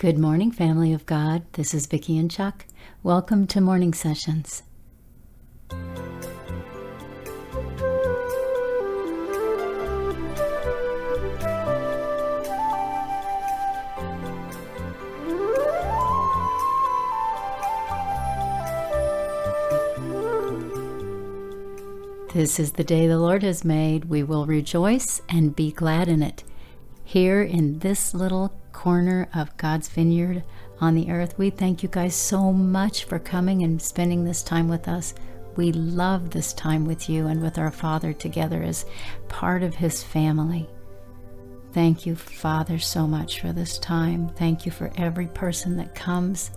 Good morning, family of God. This is Vicki and Chuck. Welcome to Morning Sessions. This is the day the Lord has made. We will rejoice and be glad in it. Here in this little corner of God's vineyard on the earth, we thank you guys so much for coming and spending this time with us. We love this time with you and with our Father together as part of His family. Thank you, Father, so much for this time. Thank you for every person that comes,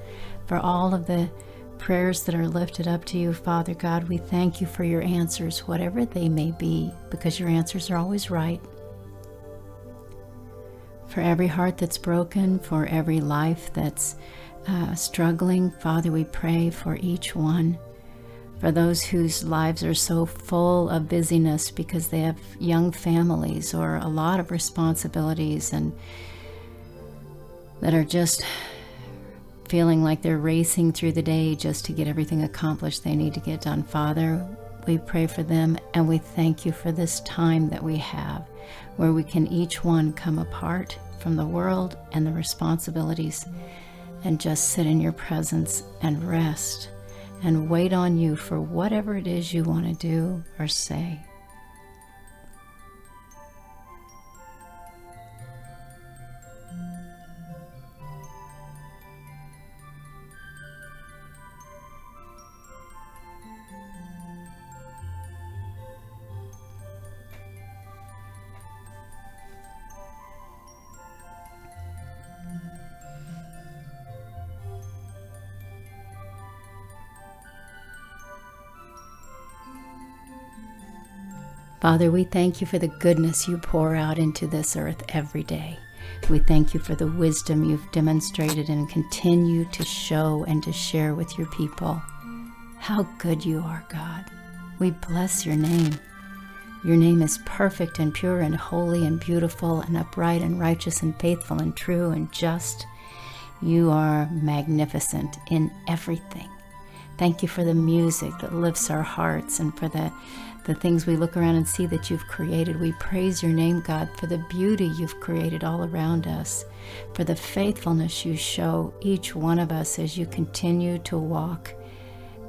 for all of the prayers that are lifted up to you, Father God. We thank you for your answers, whatever they may be, because your answers are always right. For every heart that's broken, for every life that's uh, struggling, Father, we pray for each one. For those whose lives are so full of busyness because they have young families or a lot of responsibilities and that are just feeling like they're racing through the day just to get everything accomplished they need to get done. Father, we pray for them and we thank you for this time that we have where we can each one come apart from the world and the responsibilities and just sit in your presence and rest and wait on you for whatever it is you want to do or say. Father, we thank you for the goodness you pour out into this earth every day. We thank you for the wisdom you've demonstrated and continue to show and to share with your people. How good you are, God. We bless your name. Your name is perfect and pure and holy and beautiful and upright and righteous and faithful and true and just. You are magnificent in everything. Thank you for the music that lifts our hearts and for the the things we look around and see that you've created. We praise your name, God, for the beauty you've created all around us, for the faithfulness you show each one of us as you continue to walk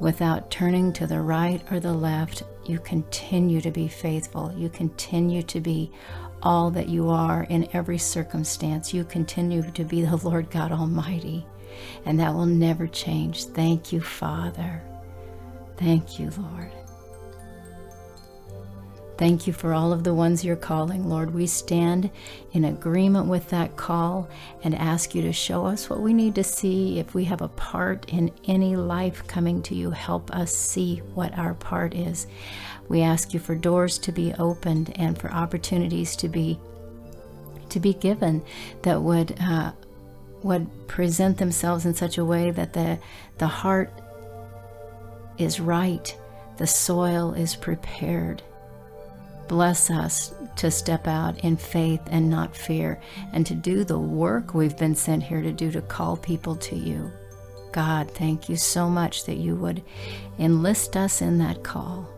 without turning to the right or the left. You continue to be faithful. You continue to be all that you are in every circumstance. You continue to be the Lord God Almighty, and that will never change. Thank you, Father. Thank you, Lord. Thank you for all of the ones you're calling, Lord. We stand in agreement with that call and ask you to show us what we need to see. If we have a part in any life coming to you, help us see what our part is. We ask you for doors to be opened and for opportunities to be to be given that would uh, would present themselves in such a way that the the heart is right, the soil is prepared Bless us to step out in faith and not fear, and to do the work we've been sent here to do to call people to you. God, thank you so much that you would enlist us in that call.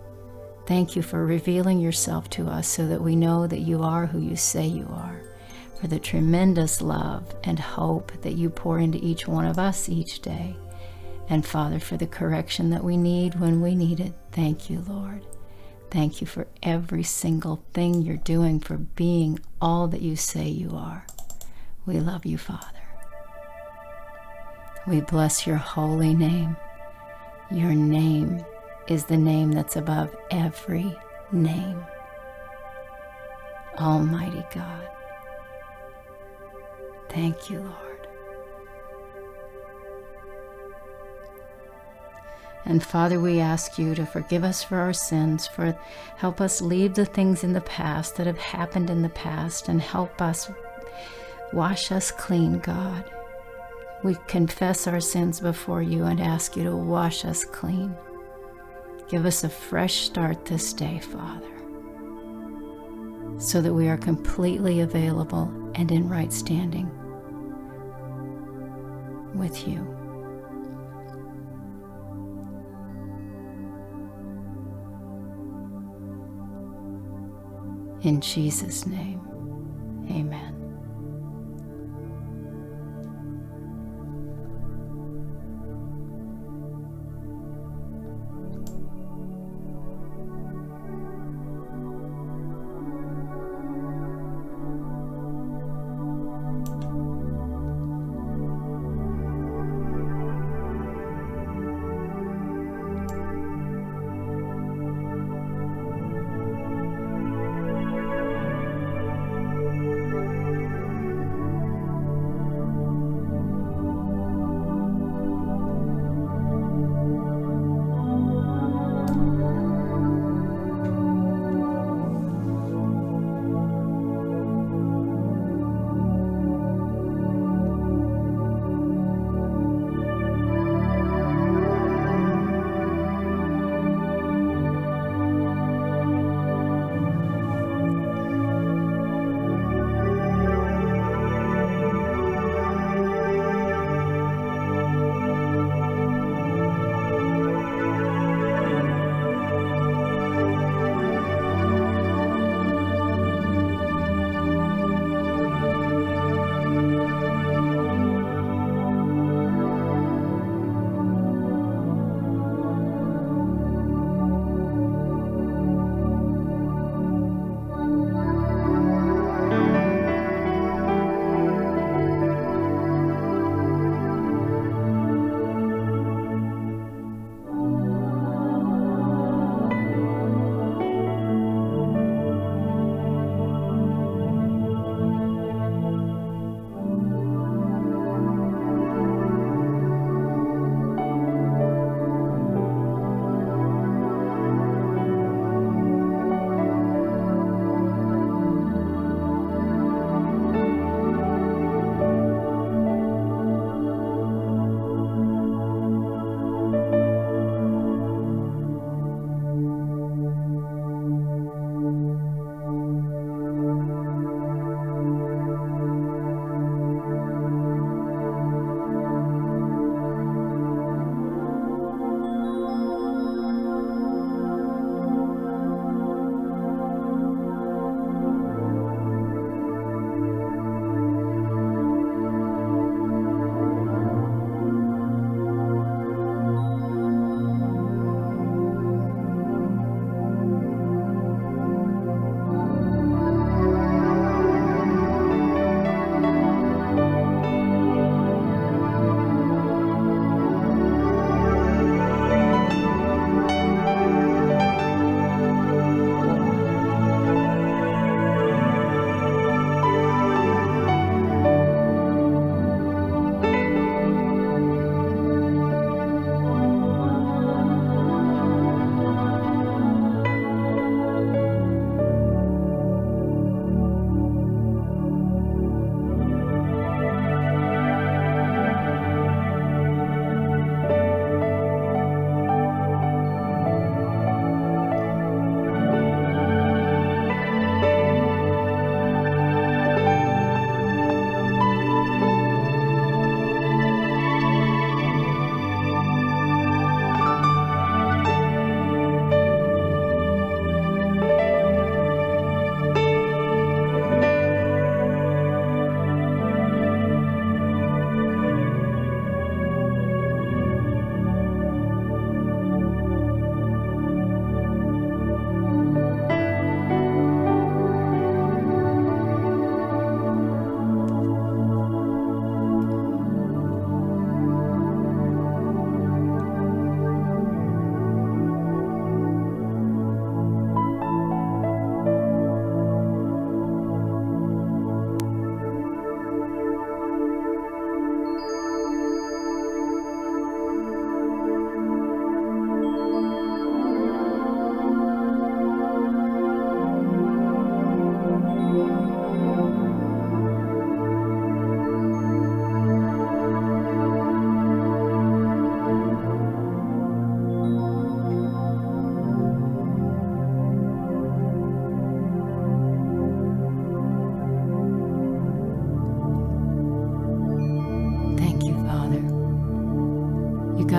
Thank you for revealing yourself to us so that we know that you are who you say you are, for the tremendous love and hope that you pour into each one of us each day. And Father, for the correction that we need when we need it. Thank you, Lord. Thank you for every single thing you're doing, for being all that you say you are. We love you, Father. We bless your holy name. Your name is the name that's above every name. Almighty God. Thank you, Lord. And Father, we ask you to forgive us for our sins, for help us leave the things in the past that have happened in the past, and help us wash us clean, God. We confess our sins before you and ask you to wash us clean. Give us a fresh start this day, Father, so that we are completely available and in right standing with you. In Jesus' name, amen.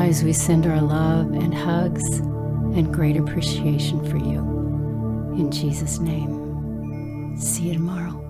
Guys, we send our love and hugs and great appreciation for you. In Jesus' name. See you tomorrow.